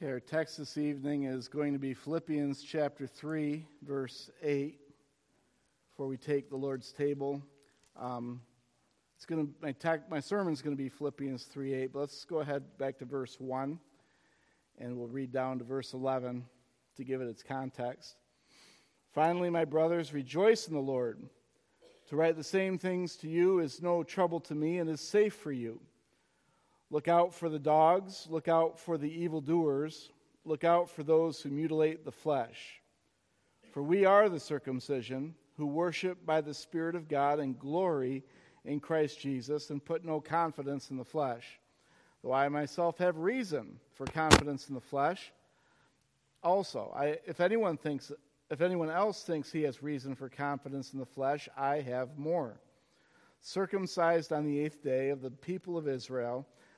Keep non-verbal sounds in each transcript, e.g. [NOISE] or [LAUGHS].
Okay, our text this evening is going to be Philippians chapter 3, verse 8. Before we take the Lord's table, um, it's going to, my, ta- my sermon is going to be Philippians 3 8, but let's go ahead back to verse 1, and we'll read down to verse 11 to give it its context. Finally, my brothers, rejoice in the Lord. To write the same things to you is no trouble to me and is safe for you. Look out for the dogs, look out for the evildoers, look out for those who mutilate the flesh. For we are the circumcision who worship by the Spirit of God and glory in Christ Jesus and put no confidence in the flesh. Though I myself have reason for confidence in the flesh, also, I, if anyone thinks if anyone else thinks he has reason for confidence in the flesh, I have more. Circumcised on the eighth day of the people of Israel,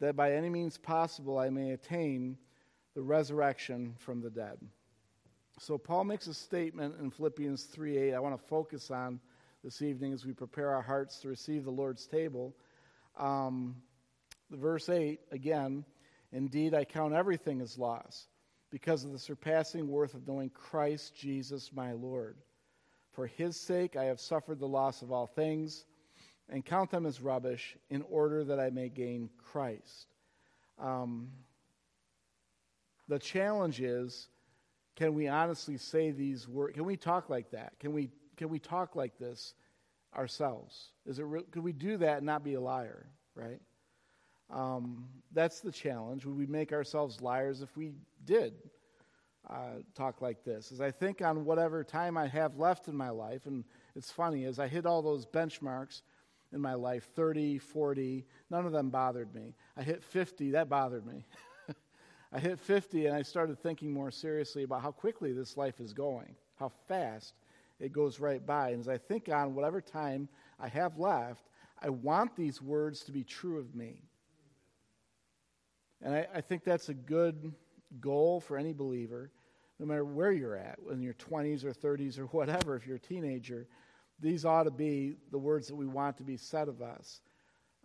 that by any means possible I may attain the resurrection from the dead. So Paul makes a statement in Philippians 3:8 I want to focus on this evening as we prepare our hearts to receive the Lord's table. Um, verse 8 again, indeed I count everything as loss because of the surpassing worth of knowing Christ Jesus my Lord. For his sake I have suffered the loss of all things and count them as rubbish in order that I may gain Christ. Um, the challenge is can we honestly say these words? Can we talk like that? Can we, can we talk like this ourselves? Is it re- could we do that and not be a liar, right? Um, that's the challenge. Would we make ourselves liars if we did uh, talk like this? As I think on whatever time I have left in my life, and it's funny, as I hit all those benchmarks in my life 30, 40, none of them bothered me. I hit 50, that bothered me. [LAUGHS] I hit 50 and I started thinking more seriously about how quickly this life is going, how fast it goes right by. And as I think on whatever time I have left, I want these words to be true of me. And I, I think that's a good goal for any believer, no matter where you're at, in your 20s or 30s or whatever, if you're a teenager, these ought to be the words that we want to be said of us.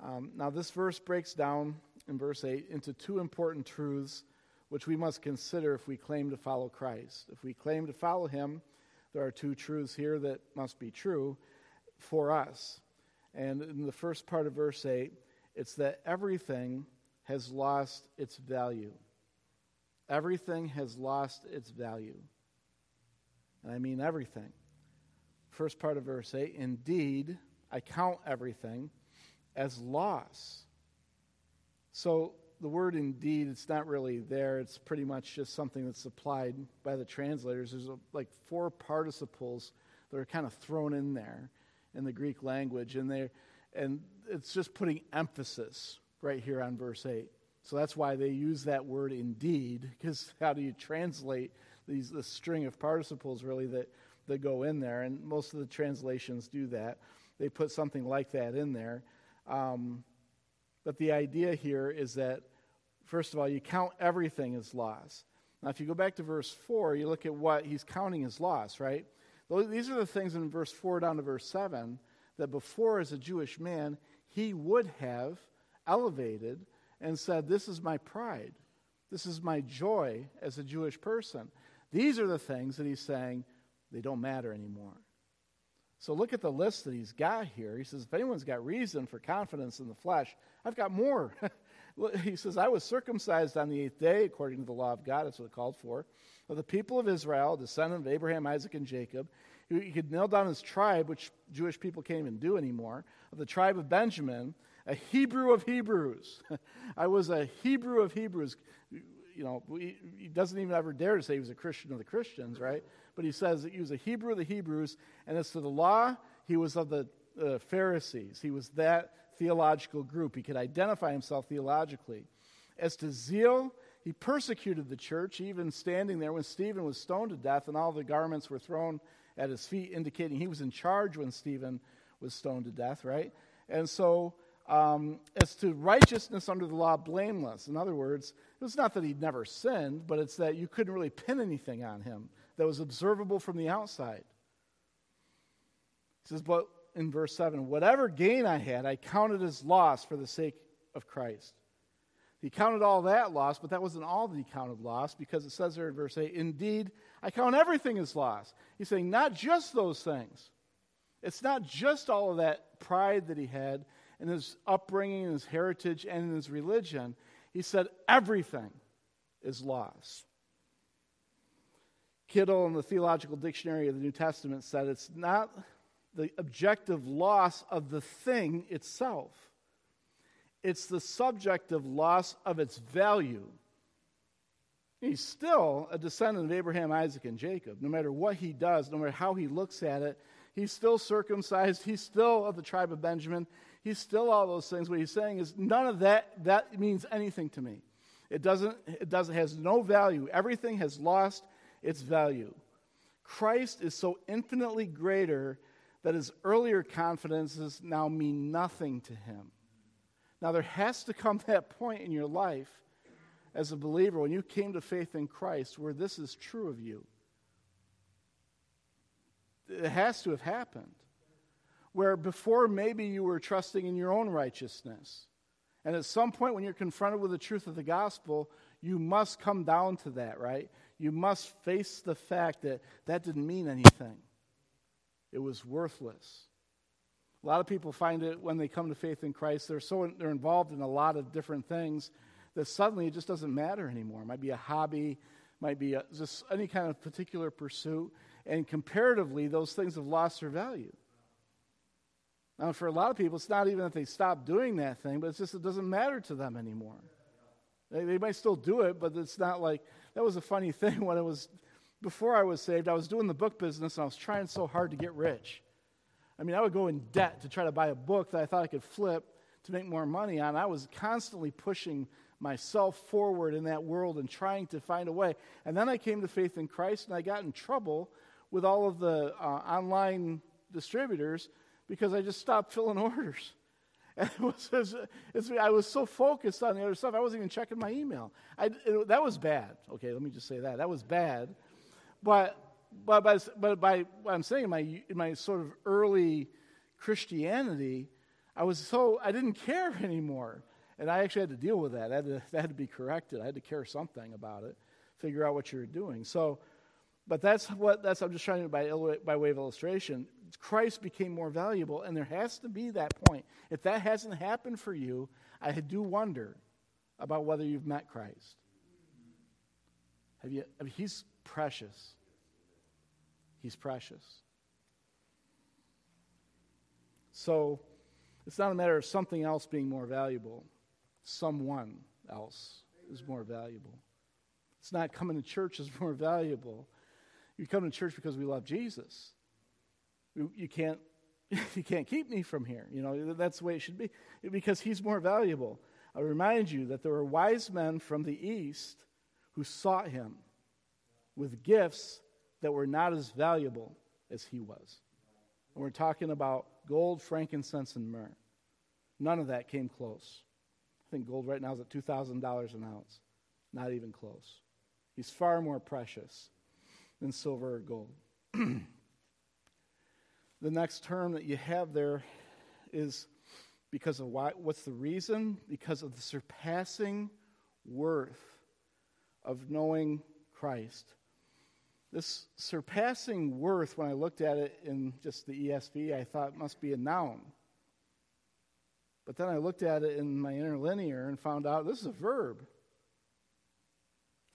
Um, now, this verse breaks down in verse 8 into two important truths which we must consider if we claim to follow Christ. If we claim to follow him, there are two truths here that must be true for us. And in the first part of verse 8, it's that everything has lost its value. Everything has lost its value. And I mean everything. First part of verse 8 Indeed, I count everything as loss. So the word indeed, it's not really there. It's pretty much just something that's applied by the translators. There's a, like four participles that are kind of thrown in there in the Greek language, and they and it's just putting emphasis right here on verse 8. So that's why they use that word indeed, because how do you translate these the string of participles really that, that go in there? And most of the translations do that. They put something like that in there. Um, but the idea here is that, first of all, you count everything as loss. Now, if you go back to verse 4, you look at what he's counting as loss, right? These are the things in verse 4 down to verse 7 that before, as a Jewish man, he would have elevated and said, This is my pride. This is my joy as a Jewish person. These are the things that he's saying they don't matter anymore. So look at the list that he's got here. He says, If anyone's got reason for confidence in the flesh, I've got more. [LAUGHS] he says, I was circumcised on the eighth day, according to the law of God. That's what it called for. Of the people of Israel, descendant of Abraham, Isaac, and Jacob. He could nail down his tribe, which Jewish people can't even do anymore. Of the tribe of Benjamin, a Hebrew of Hebrews. [LAUGHS] I was a Hebrew of Hebrews. You know, he doesn't even ever dare to say he was a Christian of the Christians, right? But he says that he was a Hebrew of the Hebrews, and as to the law, he was of the uh, Pharisees. He was that theological group. He could identify himself theologically. As to zeal, he persecuted the church, even standing there when Stephen was stoned to death and all the garments were thrown at his feet, indicating he was in charge when Stephen was stoned to death, right? And so, um, as to righteousness under the law, blameless. In other words, it's not that he'd never sinned, but it's that you couldn't really pin anything on him that was observable from the outside. He says, but in verse 7 Whatever gain I had, I counted as loss for the sake of Christ. He counted all that loss, but that wasn't all that he counted loss because it says there in verse 8, Indeed, I count everything as loss. He's saying, not just those things. It's not just all of that pride that he had in his upbringing, in his heritage, and in his religion. He said, everything is loss. Kittel in the Theological Dictionary of the New Testament said it's not the objective loss of the thing itself. It's the subjective loss of its value. He's still a descendant of Abraham, Isaac, and Jacob. No matter what he does, no matter how he looks at it, he's still circumcised. He's still of the tribe of Benjamin. He's still all those things. What he's saying is none of that that means anything to me. It doesn't. It doesn't. Has no value. Everything has lost its value. Christ is so infinitely greater that his earlier confidences now mean nothing to him. Now, there has to come [LAUGHS] that point in your life as a believer when you came to faith in Christ where this is true of you. It has to have happened. Where before maybe you were trusting in your own righteousness. And at some point when you're confronted with the truth of the gospel, you must come down to that, right? You must face the fact that that didn't mean anything it was worthless. A lot of people find it when they come to faith in Christ, they're so they're involved in a lot of different things that suddenly it just doesn't matter anymore. It might be a hobby, might be a, just any kind of particular pursuit, and comparatively, those things have lost their value. Now, for a lot of people, it's not even that they stop doing that thing, but it's just it doesn't matter to them anymore. They, they might still do it, but it's not like that was a funny [LAUGHS] thing when it was before I was saved, I was doing the book business and I was trying so hard to get rich. I mean, I would go in debt to try to buy a book that I thought I could flip to make more money on. I was constantly pushing myself forward in that world and trying to find a way. And then I came to faith in Christ and I got in trouble with all of the uh, online distributors because I just stopped filling [LAUGHS] orders. And it was, it was, I was so focused on the other stuff, I wasn't even checking my email. I, it, that was bad. Okay, let me just say that. That was bad. But, but, by, but by what I'm saying, in my, in my sort of early Christianity, I was so, I didn't care [LAUGHS] anymore. And I actually had to deal with that. That had to, that had to be corrected. I had to care something about it, figure out what you were doing. So, but that's what, that's, I'm just trying to, by, by way of illustration, Christ became more valuable, and there has to be that point. If that hasn't happened for you, I do wonder about whether you've met Christ. Have you, I mean, he's precious. He's precious. So it's not a matter of something else being more valuable, someone else is more valuable. It's not coming to church is [LAUGHS] more valuable. You come to church because we love Jesus. You, can't [LAUGHS] you can't keep me from here. You know, that's the way it should be because he's more valuable. I remind you that there were wise men from the east who sought him with gifts that were not as valuable as he was. And we're talking about gold, frankincense, and myrrh. None of that came close. I think gold right now is at $2,000 an ounce. Not even close. He's far more precious than silver or gold. [CLEARS THROAT] the next term that you have there is because of why, what's the reason? Because of the surpassing worth of knowing Christ. This surpassing worth, when I looked at it in just the ESV, I thought must be a noun. But then I looked at it in my interlinear and found out this is a verb.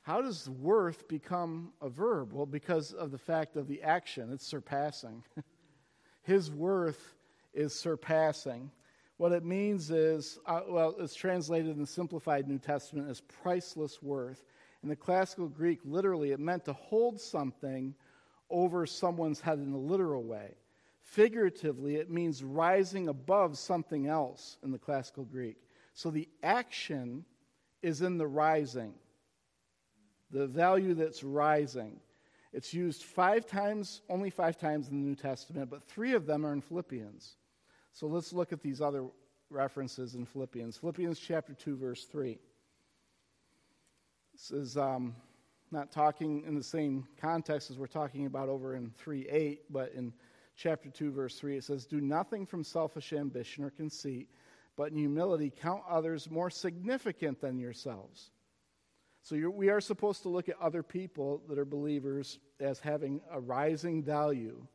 How does worth become a verb? Well, because of the fact of the action, it's surpassing. [LAUGHS] His worth is surpassing. What it means is, uh, well, it's translated in the Simplified New Testament as priceless worth. In the classical Greek, literally, it meant to hold something over someone's head in a literal way. Figuratively, it means rising above something else in the classical Greek. So the action is in the rising, the value that's rising. It's used five times, only five times in the New Testament, but three of them are in Philippians. So let's look at these other references in Philippians. Philippians chapter 2, verse 3. This is um, not talking in the same context as we're talking about over in 3 8, but in chapter 2, verse 3, it says, Do nothing from selfish ambition or conceit, but in humility count others more significant than yourselves. So we are supposed to look at other people that are believers as having a rising value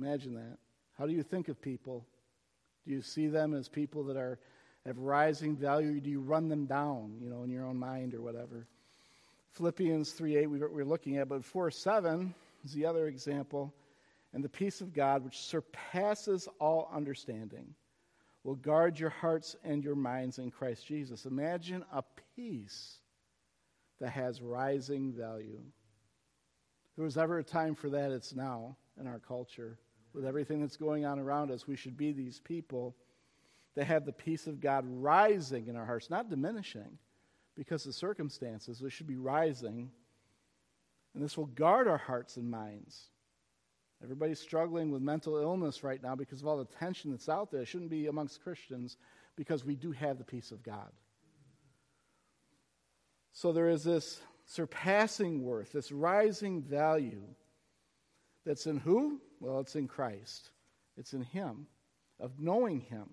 Imagine that. How do you think of people? Do you see them as people that are have rising value, do you run them down, you know, in your own mind or whatever? Philippians 3.8 we we're looking at, but 4.7 is the other example. And the peace of God, which surpasses all understanding, will guard your hearts and your minds in Christ Jesus. Imagine a peace that has rising value. If there was ever a time for that, it's now in our culture. With everything that's going on around us, we should be these people that have the peace of God rising in our hearts, not diminishing because of circumstances. We should be rising. And this will guard our hearts and minds. Everybody's struggling with mental illness right now because of all the tension that's out there. It shouldn't be amongst Christians because we do have the peace of God. So there is this surpassing worth, this rising value that's in who? Well, it's in Christ. It's in Him, of knowing Him.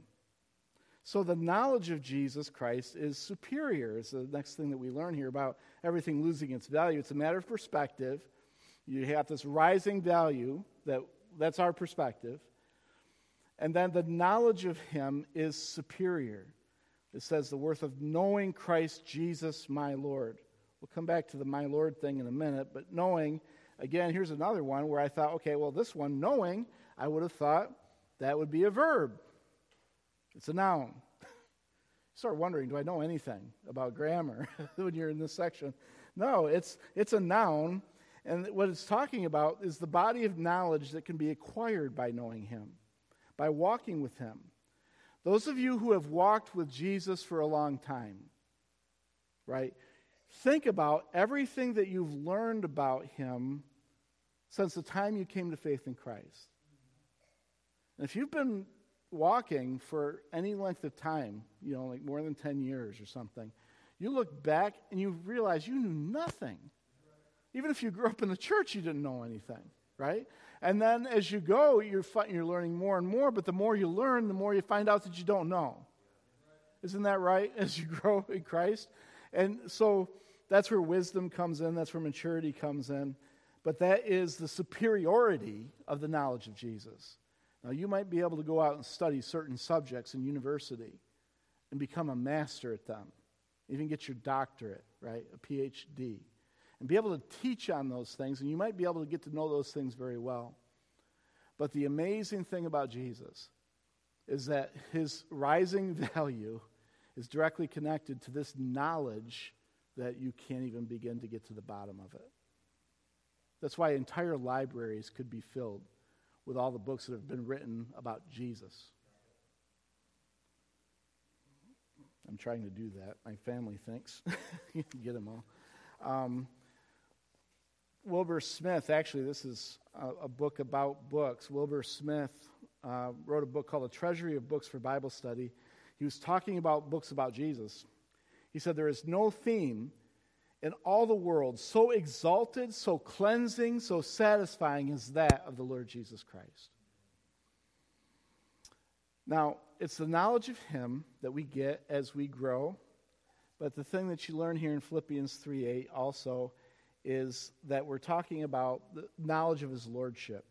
So the knowledge of Jesus Christ is superior, is the next thing that we learn here about everything losing its value. It's a matter of perspective. You have this rising value, that, that's our perspective. And then the knowledge of Him is superior. It says the worth of knowing Christ Jesus, my Lord. We'll come back to the my Lord thing in a minute, but knowing Again, here's another one where I thought, okay, well, this one, knowing, I would have thought that would be a verb. It's a noun. [LAUGHS] start wondering, do I know anything about grammar [LAUGHS] when you're in this section? No, it's, it's a noun. And what it's talking about is the body of knowledge that can be acquired by knowing Him, by walking with Him. Those of you who have walked with Jesus for a long time, right? Think about everything that you've learned about him since the time you came to faith in Christ. And if you've been walking for any length of time, you know, like more than 10 years or something, you look back and you realize you knew nothing. Even if you grew up in the church, you didn't know anything, right? And then as you go, you're, you're learning more and more, but the more you learn, the more you find out that you don't know. Isn't that right [LAUGHS] as you grow in Christ? And so that's where wisdom comes in, that's where maturity comes in. But that is the superiority of the knowledge of Jesus. Now, you might be able to go out and study certain subjects in university and become a master at them, even get your doctorate, right? A PhD, and be able to teach on those things, and you might be able to get to know those things very well. But the amazing thing about Jesus is that his rising [LAUGHS] value is directly connected to this knowledge that you can't even begin to get to the bottom of it. That's why entire libraries could be filled with all the books that have been written about Jesus. I'm trying to do that. My family thinks. you [LAUGHS] get them all. Um, Wilbur Smith, actually, this is a, a book about books. Wilbur Smith uh, wrote a book called A Treasury of Books for Bible Study. He was talking about books about Jesus. He said, There is no theme in all the world so exalted, so cleansing, so satisfying as that of the Lord Jesus Christ. Now, it's the knowledge of Him that we get as we grow. But the thing that you learn here in Philippians 3 8 also is that we're talking about the knowledge of His Lordship.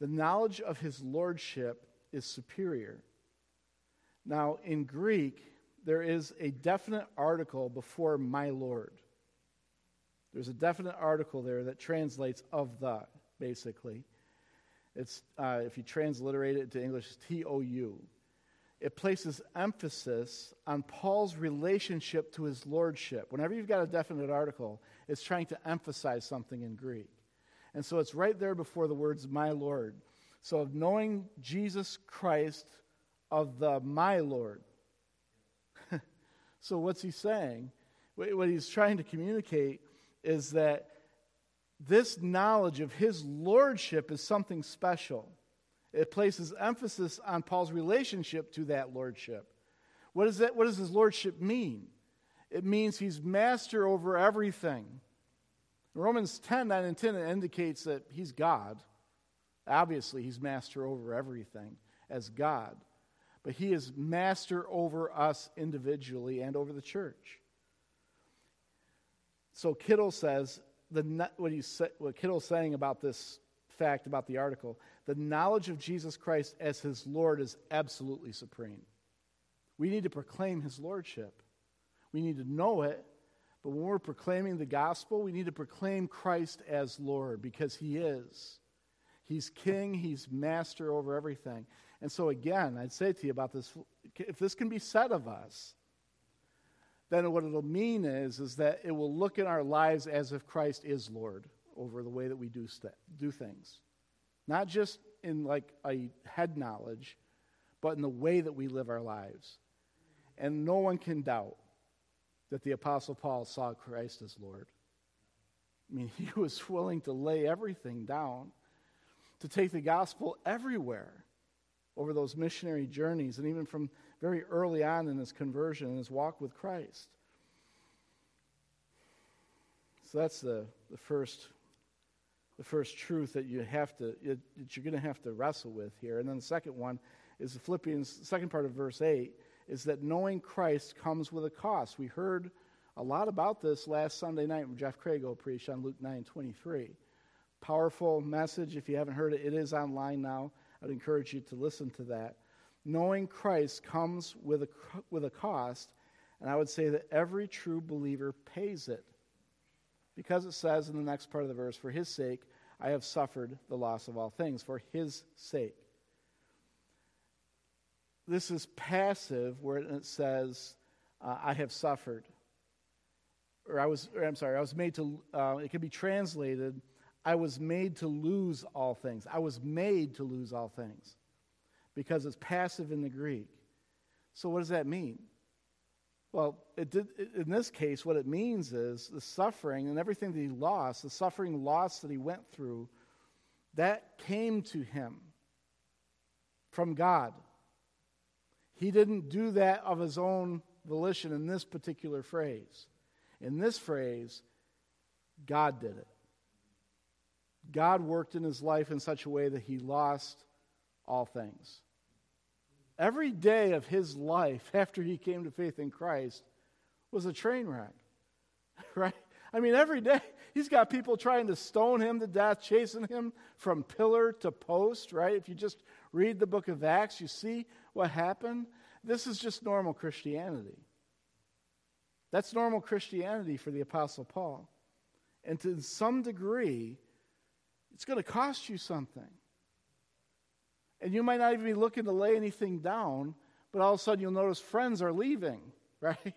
The knowledge of His Lordship is superior. Now, in Greek, there is a definite article before my Lord. There's a definite article there that translates of the, basically. It's, uh, if you transliterate it to English, T O U. It places emphasis on Paul's relationship to his lordship. Whenever you've got a definite article, it's trying to emphasize something in Greek. And so it's right there before the words, my Lord. So, of knowing Jesus Christ of the my Lord. [LAUGHS] so, what's he saying? What he's trying to communicate is that this knowledge of his lordship is something special. It places emphasis on Paul's relationship to that lordship. What, is that, what does his lordship mean? It means he's master over everything. Romans 10 9 and 10 indicates that he's God. Obviously, he's master over everything as God. But he is master over us individually and over the church. So Kittel says the, what, he's, what Kittel's saying about this fact about the article the knowledge of Jesus Christ as his Lord is absolutely supreme. We need to proclaim his lordship. We need to know it, but when we're proclaiming the gospel, we need to proclaim Christ as Lord because he is. He's king, he's master over everything. And so, again, I'd say to you about this if this can be said of us, then what it'll mean is, is that it will look in our lives as if Christ is Lord over the way that we do, st- do things. Not just in like a head knowledge, but in the way that we live our lives. And no one can doubt that the Apostle Paul saw Christ as Lord. I mean, [LAUGHS] he was willing to lay everything down, to take the gospel everywhere over those missionary journeys, and even from very early on in his conversion and his walk with Christ. So that's the, the first the first truth that you have to that you're going to have to wrestle with here. And then the second one is the Philippians second part of verse 8 is that knowing Christ comes with a cost. We heard a lot about this last Sunday night when Jeff Crago preached on Luke 9:23. Powerful message. If you haven't heard it, it is online now. I'd encourage you to listen to that. Knowing Christ comes with a, with a cost, and I would say that every true believer pays it. Because it says in the next part of the verse, For his sake I have suffered the loss of all things. For his sake. This is passive where it says, uh, I have suffered. Or I was, or I'm sorry, I was made to, uh, it can be translated, I was made to lose all things. I was made to lose all things because it's passive in the Greek. So, what does that mean? Well, it did, in this case, what it means is the suffering and everything that he lost, the suffering loss that he went through, that came to him from God. He didn't do that of his own volition in this particular phrase. In this phrase, God did it. God worked in his life in such a way that he lost all things. Every day of his life [LAUGHS] after he came to faith in Christ was a train wreck, [LAUGHS] right? I mean, every day he's got people trying to stone him to death, chasing him from pillar to post, right? If you just read the book of Acts, you see what happened. This is just normal Christianity. That's normal Christianity for the Apostle Paul. And to some degree, it's going to cost you something. And you might not even be looking to lay anything down, but all of a sudden you'll notice friends are leaving, [LAUGHS] right?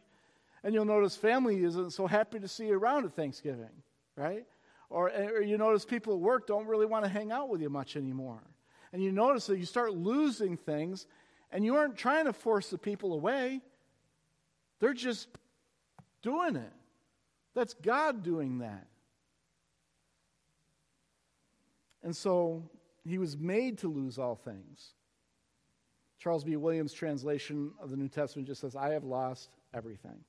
And you'll notice family isn't so happy to see you around at Thanksgiving, right? Or, or you notice people at work don't really want to hang out with you much anymore. And you notice that you start losing things, and you aren't trying to force the people away, they're just doing it. That's God doing that. And so he was made to lose all things. Charles B. Williams' translation of the New Testament just says, I have lost everything.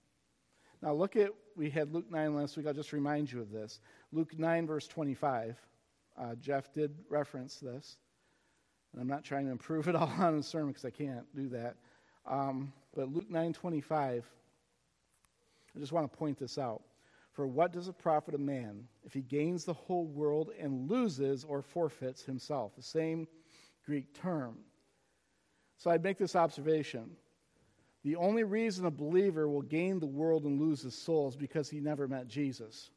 Now look at, we had Luke 9 last week. I'll just remind you of this. Luke 9, verse 25. Uh, Jeff did reference this. And I'm not trying to improve it [LAUGHS] all on the sermon because I can't do that. Um, but Luke 9, 25, I just want to point this out. For what does it profit a man if he gains the whole world and loses or forfeits himself? The same Greek term. So I'd make this observation. The only reason a believer will gain the world and lose his soul is because he never met Jesus.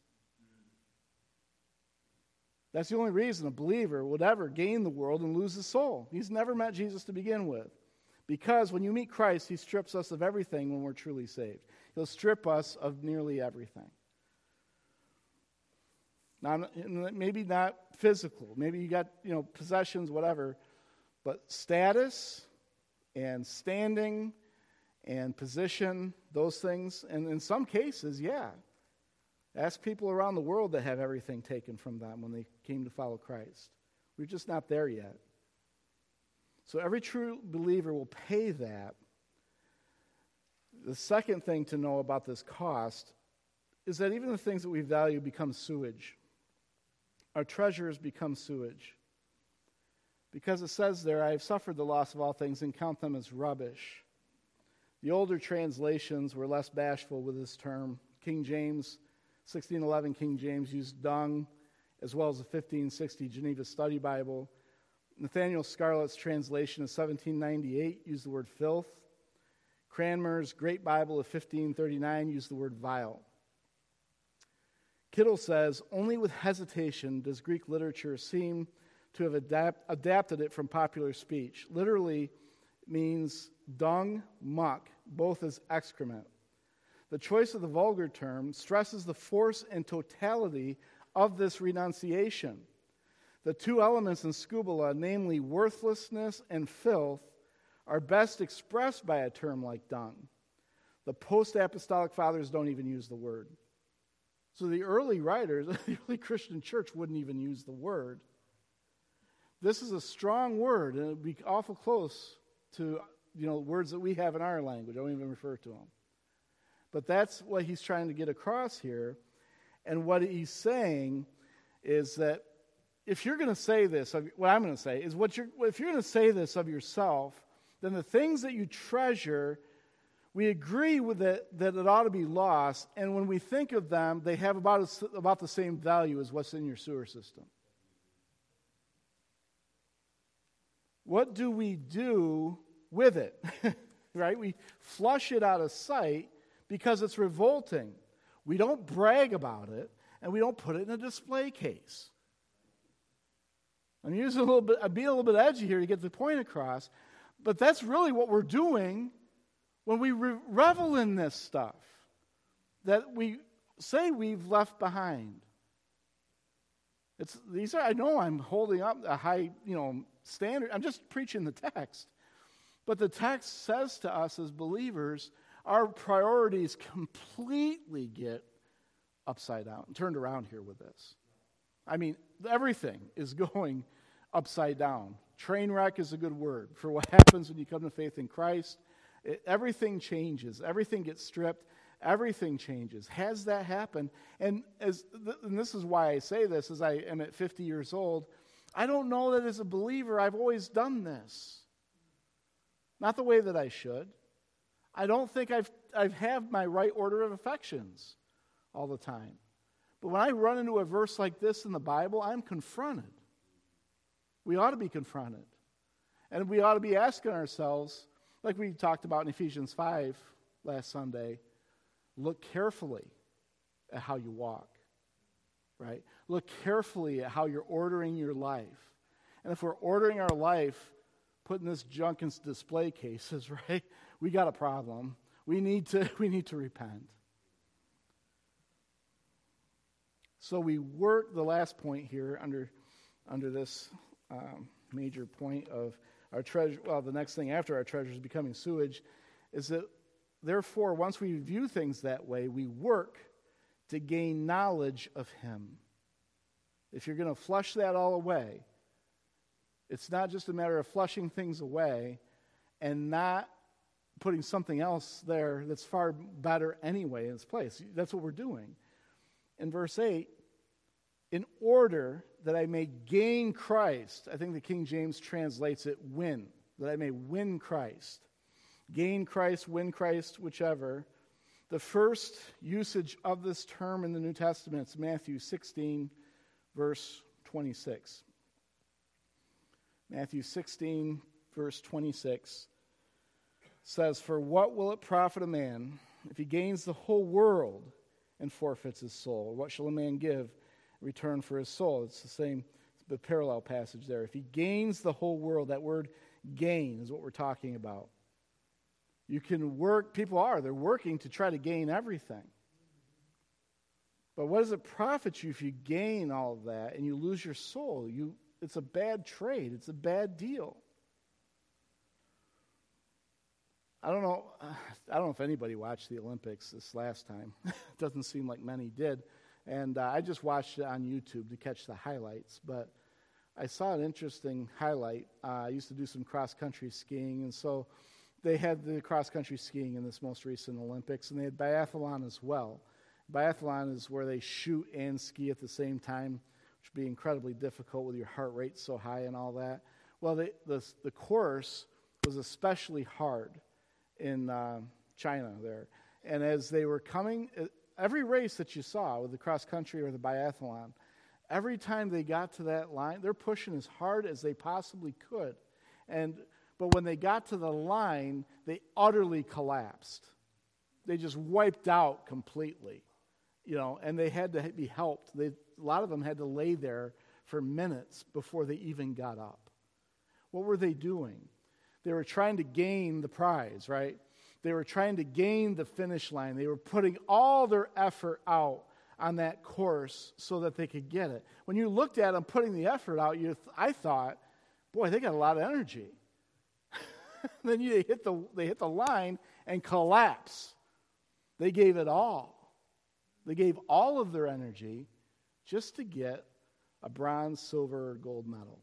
That's the only reason a believer would ever gain the world and lose his soul. He's never met Jesus to begin with. Because when you meet Christ, he strips us of everything when we're truly saved. He'll strip us of nearly everything. Now, maybe not physical. Maybe you got, you know, possessions, whatever. But status and standing and position, those things, and in some cases, yeah. Ask people around the world that have everything taken from them when they came to follow Christ. We're just not there yet. So every true believer will pay that. The second thing to know about this cost is that even the things that we value become sewage. Our treasures become sewage. Because it says there, I have suffered the loss of all things and count them as rubbish. The older translations were less bashful with this term. King James, 1611 King James, used dung, as well as the 1560 Geneva Study Bible. Nathaniel Scarlett's translation of 1798 used the word filth. Cranmer's Great Bible of 1539 used the word vile. Kittel says, only with hesitation does Greek literature seem to have adapt, adapted it from popular speech. Literally means dung, muck, both as excrement. The choice of the vulgar term stresses the force and totality of this renunciation. The two elements in skubala, namely worthlessness and filth, are best expressed by a term like dung. The post apostolic fathers don't even use the word. So the early writers, [LAUGHS] the early Christian church wouldn't even use the word. This is a strong word, and it would be awful close to you know words that we have in our language. I don't even refer to them. But that's what he's trying to get across here. And what he's saying is that if you're going to say this, what I'm going to say is what you're, if you're going to say this of yourself, then the things that you treasure, we agree with it that it ought to be lost. And when we think of them, they have about, about the same value as what's in your sewer system. What do we do with it? [LAUGHS] right? We flush it out of sight because it's revolting. We don't brag about it, and we don't put it in a display case. I'm using a little bit, I'm being a little bit edgy here to get the point across, but that's really what we're doing when we re- revel in this stuff that we say we've left behind. It's, these are, I know I'm holding up a high, you know, standard. I'm just preaching the text. But the text says to us as believers, our priorities completely get upside down, turned around here with this. I mean, everything is [LAUGHS] going upside down. Train wreck is a good word for what [LAUGHS] happens when you come to faith in Christ. It, everything changes, everything gets stripped, everything changes. Has that happened? And, as, and this is why I say this as I am at 50 years old. I don't know that as a believer I've always done this. Not the way that I should. I don't think I've, I've my right order of affections all the time. But when I run into a verse like this in the Bible, I'm confronted. We ought to be confronted. And we ought to be asking ourselves, like we talked about in Ephesians 5 last Sunday, look carefully at how you walk, right? Look carefully at how you're ordering your life. And if we're ordering our life, putting this junk in display cases, [LAUGHS] right? We got a problem. We need to, [LAUGHS] we need to repent. So we work the last point here under, under this um, major point of our treasure. Well, the next thing after our treasure is becoming sewage is that, therefore, once we view things that way, we work to gain knowledge of Him. If you're going to flush that all away, it's not just a matter of flushing things away and not putting something else there that's far better anyway in its place. That's what we're doing. In verse 8, in order that I may gain Christ, I think the King James translates it win, that I may win Christ. Gain Christ, win Christ, whichever. The first usage of this term in the New Testament is Matthew 16, verse 26. Matthew 16, verse 26. Says, For what will it profit a man if he gains the whole world and forfeits his soul? What shall a man give in return for his soul? It's the same, the parallel passage there. If he gains the whole world, that word gain is what we're talking about. You can work, people are, they're working to try to gain everything. But what does it profit you if you gain all of that and you lose your soul? You, it's a bad trade, it's a bad deal. I don't know. [SIGHS] I don't know if anybody watched the Olympics this last time. it [LAUGHS] doesn't seem like many did. And uh, I just watched it on YouTube to catch the highlights. But I saw an interesting highlight. Uh, I used to do some cross country skiing, and so they had the cross country skiing in this most recent Olympics, and they had biathlon as well. Biathlon is where they shoot and ski at the same time, which would be incredibly difficult with your heart rate so high and all that. Well, the, the, the course was especially hard in uh, China there. And as they were coming, uh, every race that you saw with the cross country or the biathlon, every time they got to that line, they're pushing as hard as they possibly could. And but when they got to the line, they utterly collapsed. They just wiped out completely. You know, and they had to be helped. They, a lot of them had to lay there for minutes before they even got up. What were they doing? They were trying to gain the prize, right? They were trying to gain the finish line. They were putting all their effort out on that course so that they could get it. When you looked at them putting the effort out, you th- I thought, boy, they got a lot of energy. [LAUGHS] then you, they, hit the, they hit the line and collapse. They gave it all. They gave all of their energy just to get a bronze, silver, or gold medal.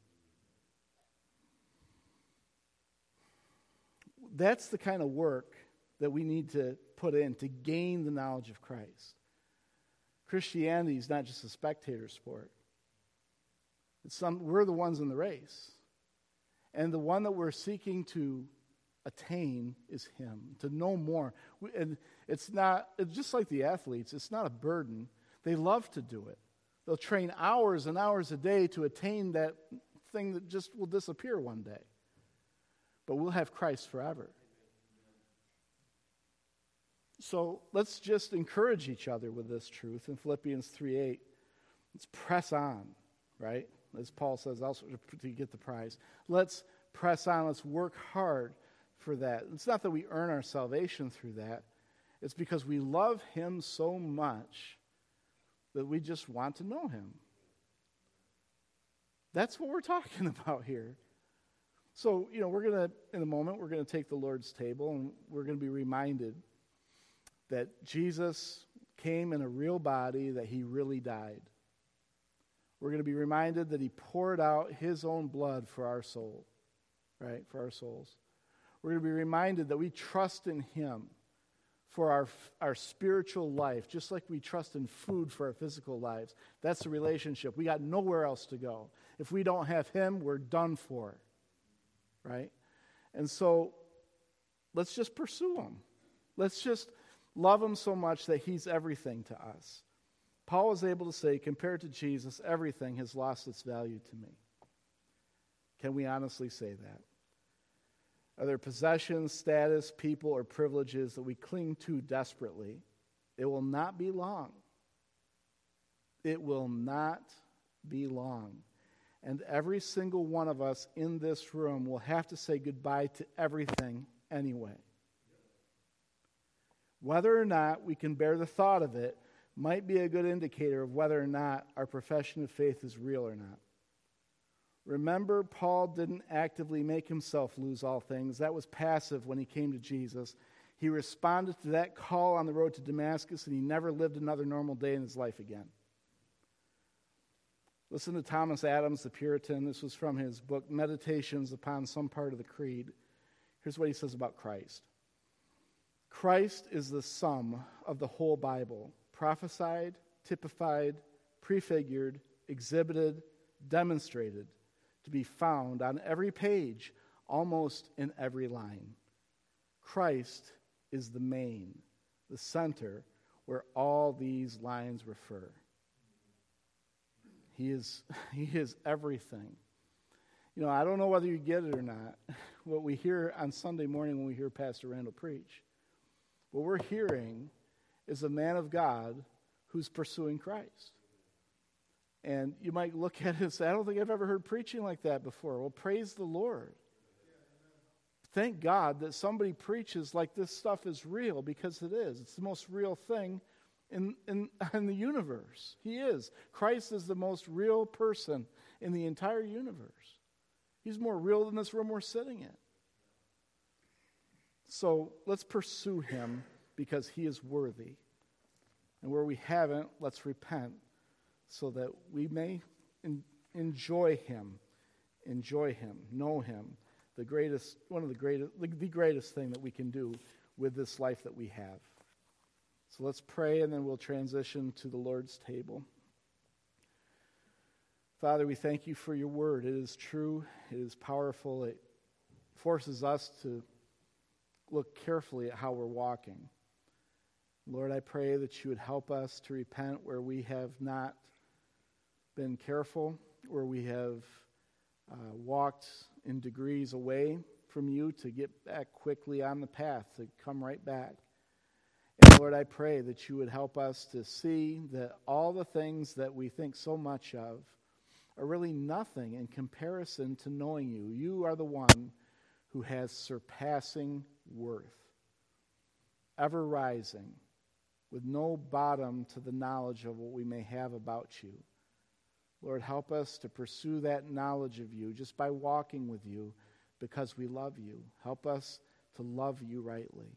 That's the kind of work that we need to put in to gain the knowledge of Christ. Christianity is not just a spectator sport. Some, we're the ones in the race. And the one that we're seeking to attain is Him, to know more. And it's not, it's just like the athletes, it's not a burden. They love to do it. They'll train hours and hours a day to attain that thing that just will disappear one day. But we'll have Christ forever. So let's just encourage each other with this truth in Philippians 3 8. Let's press on, right? As Paul says also to get the prize. Let's press on. Let's work hard for that. It's not that we earn our salvation through that, it's because we love Him so much that we just want to know Him. That's what we're talking [LAUGHS] about here. So, you know, we're going to, in a moment, we're going to take the Lord's table and we're going to be reminded that Jesus came in a real body, that he really died. We're going to be reminded that he poured out his own blood for our soul, right? For our souls. We're going to be reminded that we trust in him for our, our spiritual life, just like we trust in food for our physical lives. That's the relationship. We got nowhere else to go. If we don't have him, we're done for, right? And so let's just pursue him. Let's just love him so much that he's everything to us. Paul was able to say, compared to Jesus, everything has lost its value to me. Can we honestly say that? Are there possessions, status, people, or privileges that we cling to desperately? It will not be long. It will not be long. And every single one of us in this room will have to say goodbye to everything anyway. Whether or not we can bear the thought of it might be a good indicator of whether or not our profession of faith is real or not. Remember, Paul didn't actively make himself lose all things. That was passive when he came to Jesus. He responded to that call on the road to Damascus, and he never lived another normal day in his life again. Listen to Thomas Adams, the Puritan. This was from his book, Meditations upon Some Part of the Creed. Here's what he says about Christ Christ is the sum of the whole Bible, prophesied, typified, prefigured, exhibited, demonstrated, to be found on every page, almost in every line. Christ is the main, the center, where all these lines refer. He is, [LAUGHS] he is everything. You know, I don't know whether you get it or not, [LAUGHS] what we hear on Sunday morning when we hear Pastor Randall preach. What we're hearing is a man of God who's pursuing Christ. And you might look at it and say, I don't think I've ever heard preaching like that before. Well, praise the Lord. Thank God that somebody preaches like this stuff is real because it is. It's the most real thing in, in, [LAUGHS] in the universe. He is. Christ is the most real person in the entire universe. He's more real than this room we're sitting in. So let's pursue him because he is worthy. And where we haven't, let's repent so that we may en- enjoy him, enjoy him, know him. The greatest, one of the greatest, the greatest thing that we can do with this life that we have. So let's pray and then we'll transition to the Lord's table. Father, we thank you for your word. It is true, it is powerful, it forces us to look carefully at how we're walking. Lord, I pray that you would help us to repent where we have not been careful, where we have uh, walked in degrees away from you to get back quickly on the path, to come right back. And Lord, I pray that you would help us to see that all the things that we think so much of are really nothing in comparison to knowing you. You are the one who has surpassing worth, ever rising, with no bottom to the knowledge of what we may have about you. Lord, help us to pursue that knowledge of you just by walking with you because we love you. Help us to love you rightly.